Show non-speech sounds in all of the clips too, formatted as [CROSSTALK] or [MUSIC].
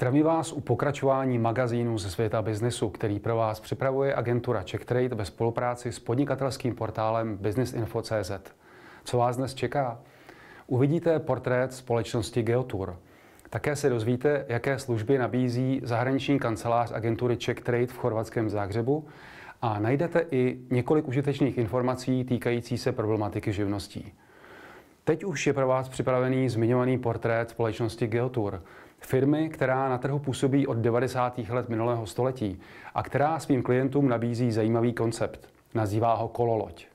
Zdraví vás u pokračování magazínu ze světa biznesu, který pro vás připravuje agentura CheckTrade ve spolupráci s podnikatelským portálem businessinfo.cz. Co vás dnes čeká? Uvidíte portrét společnosti Geotour. Také se dozvíte, jaké služby nabízí zahraniční kancelář agentury CheckTrade v chorvatském Záhřebu a najdete i několik užitečných informací týkající se problematiky živností. Teď už je pro vás připravený zmiňovaný portrét společnosti Geotour, firmy, která na trhu působí od 90. let minulého století a která svým klientům nabízí zajímavý koncept. Nazývá ho kololoď.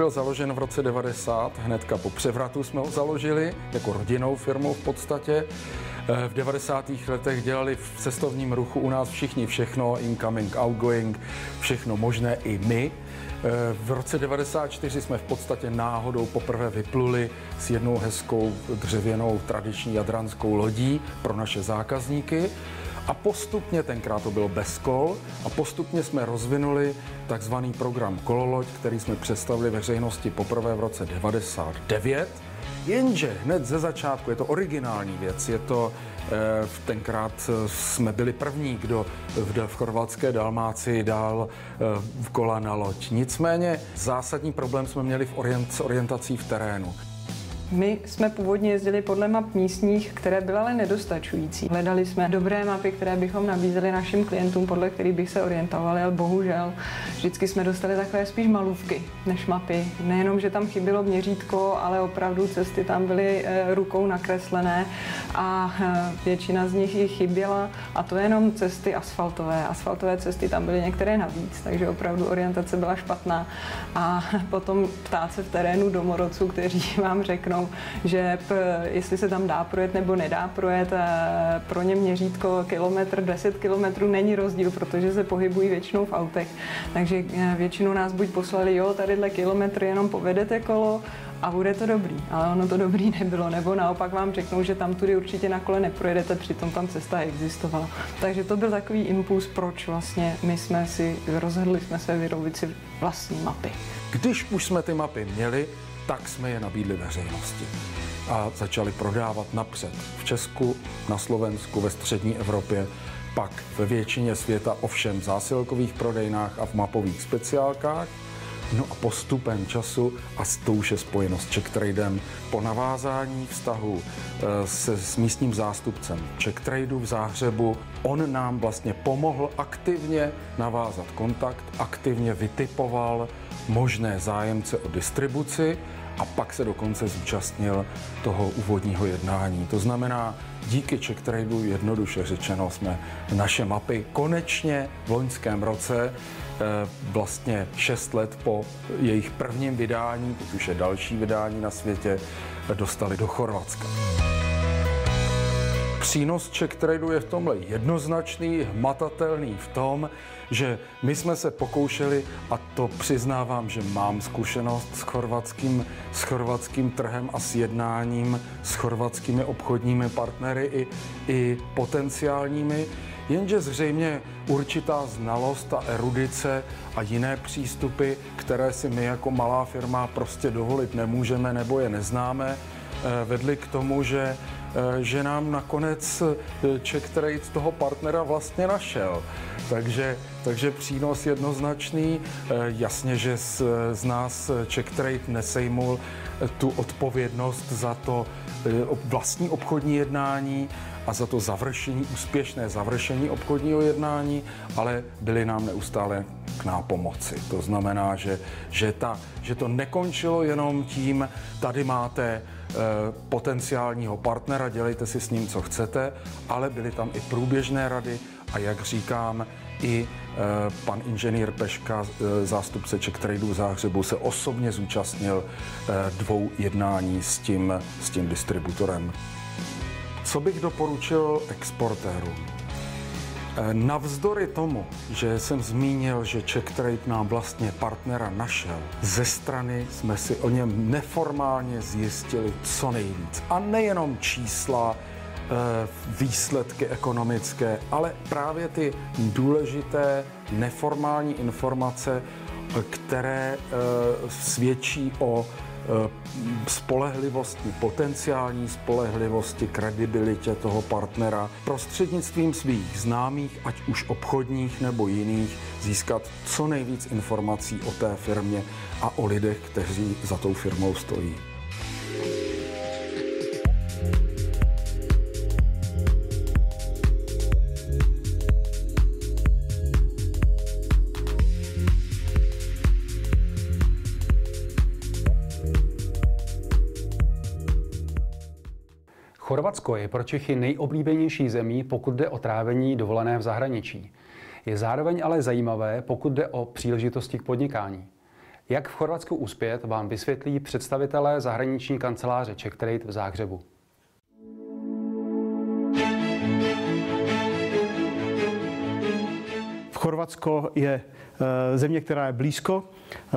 Byl založen v roce 90, hnedka po převratu jsme ho založili, jako rodinnou firmou v podstatě. Eh, v 90. letech dělali v cestovním ruchu u nás všichni všechno, incoming, outgoing, všechno možné i my. Eh, v roce 94 jsme v podstatě náhodou poprvé vypluli s jednou hezkou dřevěnou tradiční jadranskou lodí pro naše zákazníky. A postupně, tenkrát to bylo bez kol, a postupně jsme rozvinuli takzvaný program Kololoď, který jsme představili veřejnosti poprvé v roce 99. Jenže hned ze začátku je to originální věc, je to eh, tenkrát eh, jsme byli první, kdo v, v chorvatské Dalmácii dal eh, kola na loď. Nicméně zásadní problém jsme měli v orient, s orientací v terénu. My jsme původně jezdili podle map místních, které byly ale nedostačující. Hledali jsme dobré mapy, které bychom nabízeli našim klientům, podle kterých bych se orientovali, ale bohužel vždycky jsme dostali takové spíš malůvky než mapy. Nejenom, že tam chybilo měřítko, ale opravdu cesty tam byly eh, rukou nakreslené a eh, většina z nich i chyběla a to jenom cesty asfaltové. Asfaltové cesty tam byly některé navíc, takže opravdu orientace byla špatná a [LAUGHS] potom ptát se v terénu domorodců, kteří [LAUGHS] vám řeknou, řeknou, že jestli se tam dá projet nebo nedá projet, pro ně měřítko kilometr, 10 kilometrů není rozdíl, protože se pohybují většinou v autech. Takže e, většinou nás buď poslali, jo, tadyhle kilometr jenom povedete kolo, a bude to dobrý, ale ono to dobrý nebylo, nebo naopak vám řeknou, že tam tudy určitě na kole neprojedete, přitom tam cesta existovala. Takže to byl takový impuls, proč vlastně my jsme si rozhodli jsme se vyrobit si vlastní mapy. Když už jsme ty mapy měli, tak jsme je nabídli veřejnosti a začali prodávat napřed v Česku, na Slovensku, ve střední Evropě, pak ve většině světa ovšem v zásilkových prodejnách a v mapových speciálkách. No a postupem času, a to už je spojeno s CheckTradem, po navázání vztahu e, se s místním zástupcem CheckTradu v Záhřebu, on nám vlastně pomohl aktivně navázat kontakt, aktivně vytipoval možné zájemce o distribuci a pak se dokonce zúčastnil toho úvodního jednání. To znamená, díky Czech Tradeu jednoduše řečeno jsme naše mapy konečně v loňském roce eh, vlastně 6 let po jejich prvním vydání, teď už je další vydání na světě, dostali do Chorvatska. Přínos Czech Tradu je v tomhle jednoznačný, hmatatelný v tom, že my jsme se pokoušeli, a to přiznávám, že mám zkušenost s chorvatským, s chorvatským trhem a s jednáním s chorvatskými obchodními partnery i, i potenciálními, jenže zřejmě určitá znalost a erudice a jiné přístupy, které si my jako malá firma prostě dovolit nemůžeme nebo je neznáme, eh, vedly k tomu, že že nám nakonec eh, Trade toho partnera vlastně našel. Takže, takže přínos jednoznačný. Eh, jasně, že z, z nás Czech Trade nesejmul tu odpovědnost za to vlastní obchodní jednání a za to završení, úspěšné završení obchodního jednání, ale byli nám neustále k nápomoci. To znamená, že, že, ta, že to nekončilo jenom tím, tady máte Eh, potenciálního partnera, dělejte si s ním, co chcete, ale byly tam i průběžné rady a jak říkám, i eh, pan inženýr Peška, eh, zástupce Czech Tradu v Záhřebu, se osobně zúčastnil dvou jednání s tím, s tím distributorem. Co bych doporučil exportérům? Navzdory tomu, že jsem zmínil, že Czech Trade nám vlastně partnera našel, ze strany jsme si o něm neformálně zjistili co nejvíc. A nejenom čísla, eh, výsledky ekonomické, ale právě ty důležité neformální informace, které eh, svědčí o Eh, spolehlivosti, potenciální spolehlivosti, kredibilitě toho partnera prostřednictvím svých známých, ať už obchodních nebo jiných, získat co nejvíc informací o té firmě a o lidech, kteří za tou firmou stojí. Chorvatsko je pro Čechy nejoblíbenější zemí, pokud jde o trávení dovolené v zahraničí. Je zároveň ale zajímavé, pokud jde o příležitosti k podnikání. Jak v Chorvatsku uspět, vám vysvětlí představitelé zahraniční kanceláře Czech Trade v Záhřebu. Chorvatsko je země, která je blízko. Eh,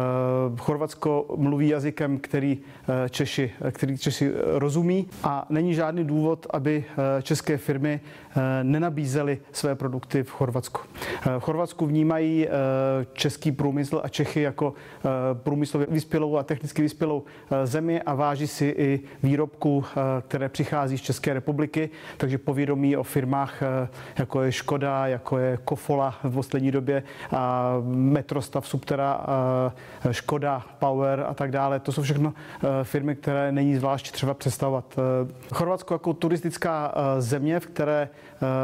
Chorvatsko mluví jazykem, který eh, Češi, který Češi rozumí a není žádný důvod, aby české firmy nenabízely své produkty v Chorvatsku. V Chorvatsku vnímají český průmysl a Čechy jako průmyslově vyspělou a technicky vyspělou zemi a váží si i výrobků, které přichází z České republiky, takže povědomí o firmách, jako je Škoda, jako je Kofola v poslední době, a Metrostav, Subtera, Škoda, Power a tak dále. To jsou všechno e, firmy, které není zvlášť třeba představovat. E, Chorvatsko jako turistická země, v které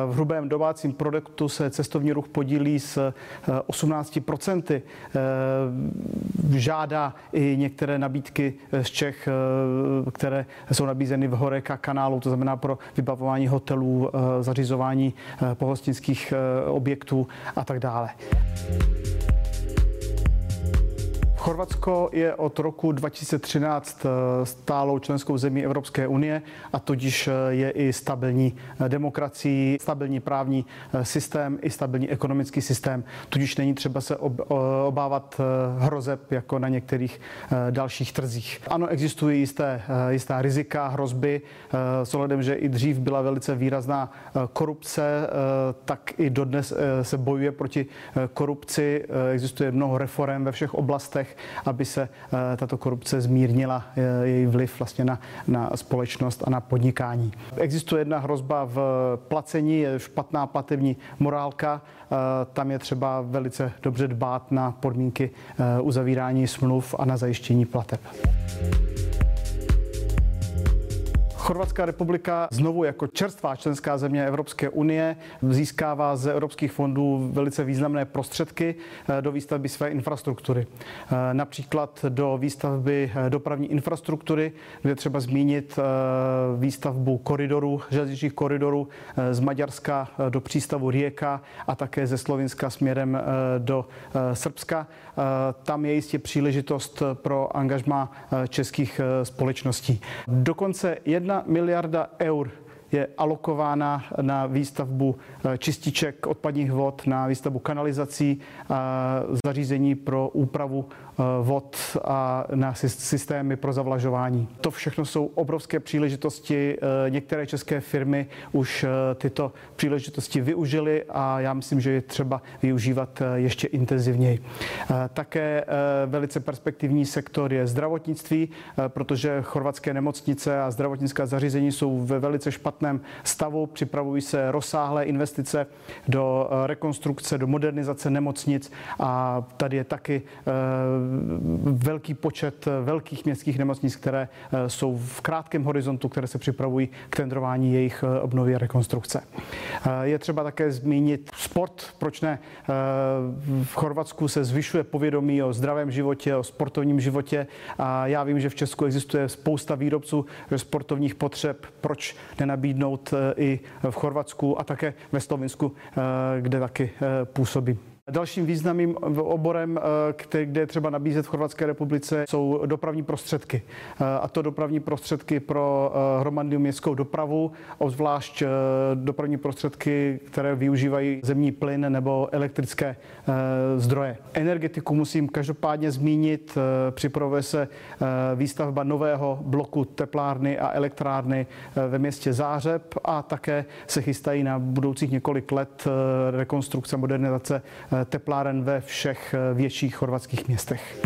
v hrubém domácím produktu se cestovní ruch podílí s 18%. Žádá i některé nabídky z Čech, které jsou nabízeny v Horeka kanálu, to znamená pro vybavování hotelů, zařizování pohostinských objektů a tak dále. Chorvatsko je od roku 2013 eh, stálou členskou zemí Evropské unie a tudíž eh, je i stabilní eh, demokracií, stabilní právní systém i stabilní ekonomický systém. Tudíž není třeba se obávat hrozeb jako na některých dalších trzích. Ano, existují jisté, jistá rizika, hrozby, s ohledem, že i dřív byla velice výrazná korupce, tak i dodnes se bojuje proti korupci. Existuje mnoho reform ve všech oblastech aby se eh, tato korupce zmírnila, eh, její vliv vlastně na, na společnost a na podnikání. Existuje jedna hrozba v placení, je špatná platební morálka. Eh, tam je třeba velice dobře dbát na podmínky uzavírání smluv a na zajištění plateb. Chorvatská republika znovu jako čerstvá členská země Evropské unie získává z evropských fondů velice významné prostředky eh, do výstavby své infrastruktury. Eh, například do výstavby eh, dopravní infrastruktury, kde třeba zmínit výstavbu koridorů, železničních koridorů z Maďarska do přístavu Rijeka a také ze Slovinska směrem do Srbska. Tam je jistě příležitost pro angažma českých společností. Dokonce jedna miliarda eur je alokována na výstavbu eh, čističek odpadních vod, na výstavbu kanalizací, zařízení pro úpravu eh, vod a na systémy pro zavlažování. To všechno jsou obrovské příležitosti. Eh, některé české firmy už tyto příležitosti využily a já myslím, že je třeba využívat ještě intenzivněji. Také velice perspektivní sektor je zdravotnictví, protože chorvatské nemocnice a zdravotnická zařízení jsou ve velice špatné špatném stavu, připravují se rozsáhlé investice do eh, rekonstrukce, do modernizace nemocnic a tady je taky eh, velký počet eh, velkých městských nemocnic, které jsou v krátkém horizontu, které se připravují k tendrování jejich obnovy a rekonstrukce. Je třeba také zmínit sport, proč ne? V Chorvatsku se zvyšuje povědomí o zdravém životě, o sportovním životě a já vím, že v Česku existuje spousta výrobců sportovních potřeb, proč nenabízí nabídnout eh, i v Chorvatsku a také ve Slovinsku, eh, kde taky eh, působí. Dalším významným oborem, který, kde je třeba nabízet v Chorvatské republice, jsou dopravní prostředky. A to dopravní prostředky pro hromadnou městskou dopravu, obzvlášť dopravní prostředky, které využívají zemní plyn nebo elektrické zdroje. Energetiku musím každopádně zmínit. Připravuje se výstavba nového bloku teplárny a elektrárny ve městě Zářeb a také se chystají na budoucích několik let rekonstrukce, modernizace tepláren ve všech větších chorvatských městech.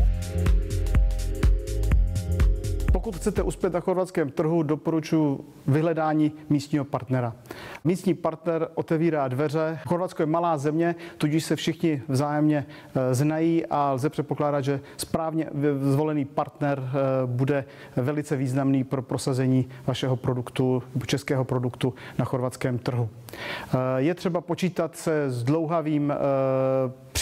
Pokud chcete uspět na chorvatském trhu, doporučuji vyhledání místního partnera. Místní partner otevírá dveře. Chorvatsko je malá země, tudíž se všichni vzájemně eh, znají a lze předpokládat, že správně zvolený partner eh, bude velice významný pro prosazení vašeho produktu, českého produktu na chorvatském trhu. Eh, je třeba počítat se s dlouhavým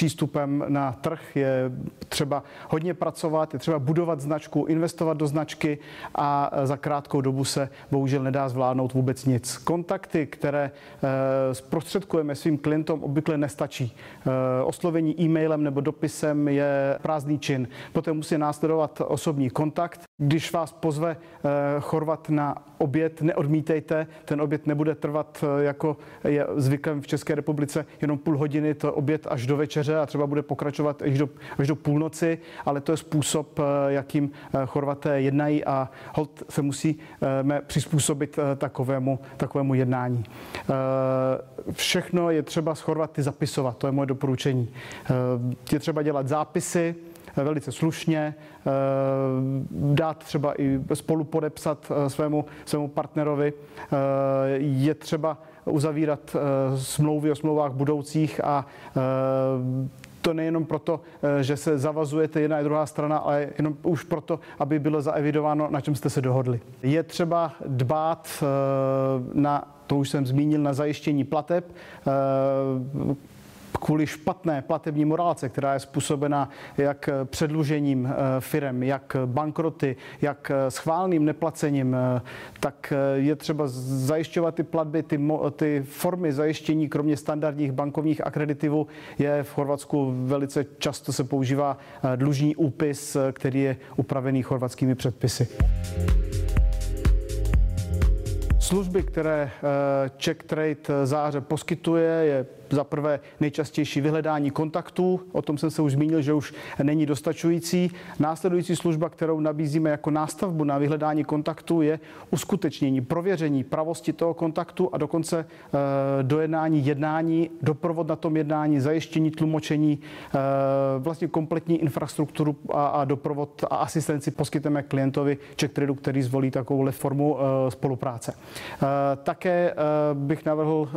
přístupem na trh, je třeba hodně pracovat, je třeba budovat značku, investovat do značky a za krátkou dobu se bohužel nedá zvládnout vůbec nic. Kontakty, které eh, zprostředkujeme svým klientům, obvykle nestačí. Eh, oslovení e-mailem nebo dopisem je prázdný čin. Poté musí následovat osobní kontakt. Když vás pozve Chorvat na oběd, neodmítejte. Ten oběd nebude trvat, jako je zvykem v České republice, jenom půl hodiny, to oběd až do večeře a třeba bude pokračovat až do, až do půlnoci, ale to je způsob, jakým Chorvaté jednají a hold se musíme přizpůsobit eh, takovému, takovému jednání. Eh, všechno je třeba s Chorvaty zapisovat, to je moje doporučení. Eh, je třeba dělat zápisy, velice slušně, dát třeba i spolu podepsat svému, svému partnerovi. Je třeba uzavírat smlouvy o smlouvách budoucích a to nejenom proto, eh, že se zavazujete jedna i druhá strana, ale jenom už proto, aby bylo zaevidováno, na čem jste se dohodli. Je třeba dbát eh, na to už jsem zmínil, na zajištění plateb. Kvůli špatné platební morálce, která je způsobena jak předlužením eh, firem, jak bankroty, jak eh, schválným neplacením, eh, tak je třeba zajišťovat ty platby, ty, ty formy zajištění, kromě standardních bankovních akreditivů, je v Chorvatsku velice často se používá dlužní úpis, který je upravený chorvatskými předpisy. Služby, které Czech Trade záře poskytuje, je za prvé nejčastější vyhledání kontaktů, o tom jsem se už zmínil, že už není dostačující. Následující služba, kterou nabízíme jako nástavbu na vyhledání kontaktů, je uskutečnění, prověření pravosti toho kontaktu a dokonce e, dojednání jednání, doprovod na tom jednání, zajištění tlumočení, e, vlastně kompletní infrastrukturu a, a doprovod a asistenci poskytujeme klientovi Czech Tradu, který zvolí takovou formu e, spolupráce. Také bych navrhl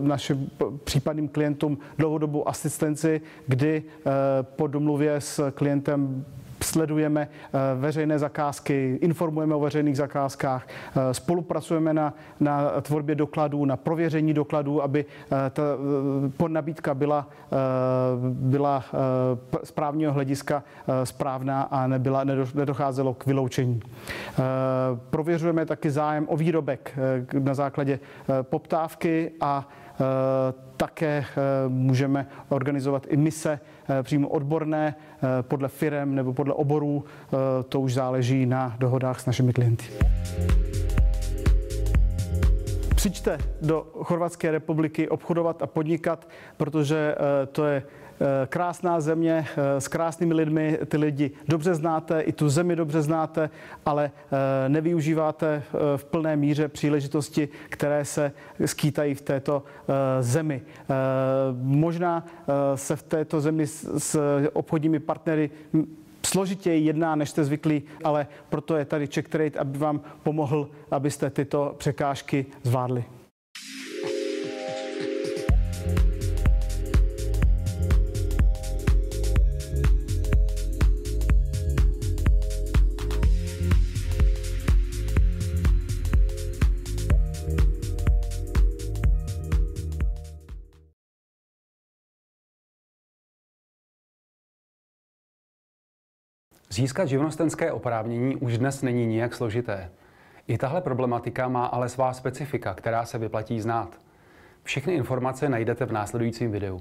naše případným klientům dlouhodobou asistenci, kdy eh, po domluvě s klientem sledujeme eh, veřejné zakázky, informujeme o veřejných zakázkách, eh, spolupracujeme na, na tvorbě dokladů, na prověření dokladů, aby ta podnabídka byla, byla z právního hlediska správná a nebyla, nedocházelo k vyloučení. Prověřujeme taky zájem o výrobek na základě poptávky a také eh, můžeme organizovat i mise eh, přímo odborné podle firem nebo podle oborů. To už záleží na dohodách s našimi klienty. Přijďte do Chorvatské republiky obchodovat a podnikat, protože to je Eh, krásná země eh, s krásnými lidmi, ty lidi dobře znáte, i tu zemi dobře znáte, ale eh, nevyužíváte v plné míře příležitosti, které se skýtají v této zemi. Možná se v této zemi s obchodními partnery složitěji jedná, než jste zvyklí, ale proto je tady Czech Trade, aby vám pomohl, abyste tyto překážky zvládli. Získat živnostenské oprávnění už dnes není nijak složité. I tahle problematika má ale svá specifika, která se vyplatí znát. Všechny informace najdete v následujícím videu.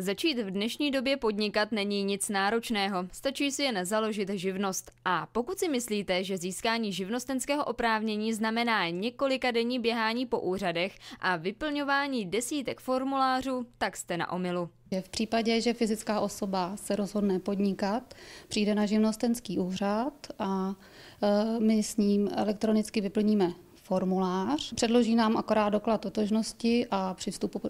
Začít v dnešní době podnikat není nic náročného, stačí si jen založit živnost. A pokud si myslíte, že získání živnostenského oprávnění znamená několika denní běhání po úřadech a vyplňování desítek formulářů, tak jste na omilu. V případě, že fyzická osoba se rozhodne podnikat, přijde na živnostenský úřad a e, my s ním elektronicky vyplníme formulář. Předloží nám akorát doklad totožnosti a při vstupu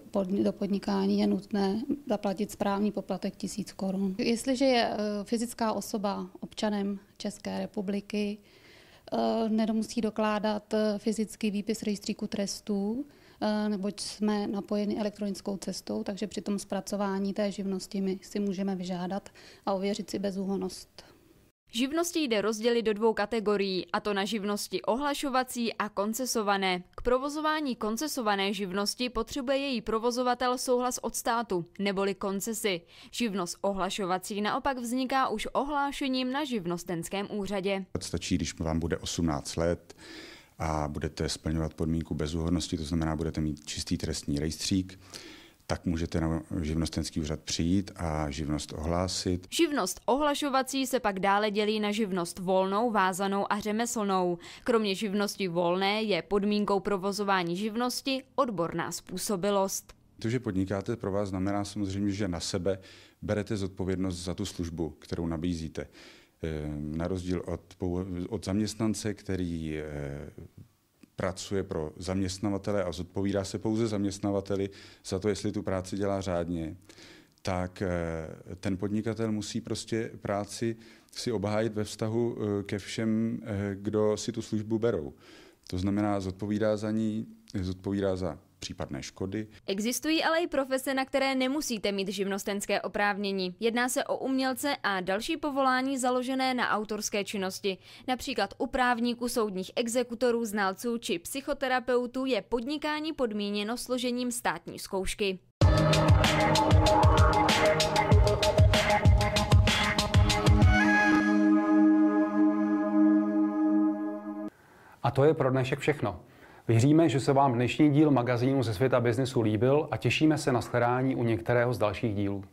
do podnikání je nutné zaplatit správní poplatek 1000 korun. Jestliže je e, fyzická osoba občanem České republiky, e, nemusí dokládat fyzický výpis rejstříku trestů, neboť jsme napojeni elektronickou cestou, takže při tom zpracování té živnosti my si můžeme vyžádat a ověřit si bezúhonost. Živnosti jde rozdělit do dvou kategorií, a to na živnosti ohlašovací a koncesované. K provozování koncesované živnosti potřebuje její provozovatel souhlas od státu, neboli koncesy. Živnost ohlašovací naopak vzniká už ohlášením na živnostenském úřadě. Stačí, když vám bude 18 let, a budete splňovat podmínku bezúhodnosti, to znamená, budete mít čistý trestní rejstřík, tak můžete na živnostenský úřad přijít a živnost ohlásit. Živnost ohlašovací se pak dále dělí na živnost volnou, vázanou a řemeslnou. Kromě živnosti volné je podmínkou provozování živnosti odborná způsobilost. To, že podnikáte, pro vás znamená samozřejmě, že na sebe berete zodpovědnost za tu službu, kterou nabízíte. Ehm, na rozdíl od, od zaměstnance, který eh, pracuje pro zaměstnavatele a zodpovídá se pouze zaměstnavateli za to, jestli tu práci dělá řádně, tak eh, ten podnikatel musí prostě práci si obhájit ve vztahu eh, ke všem, kdo si tu službu berou. To znamená, zodpovídá za ní, zodpovídá za případné škody. Existují ale i profese, na které nemusíte mít živnostenské oprávnění. Jedná se o umělce a další povolání založené na autorské činnosti. Například u právníků, soudních exekutorů, znalců či psychoterapeutů je podnikání podmíněno složením státní zkoušky. A to je pro dnešek všechno. Věříme, že se vám dnešní díl magazínu ze světa biznesu líbil a těšíme se na shledání u některého z dalších dílů.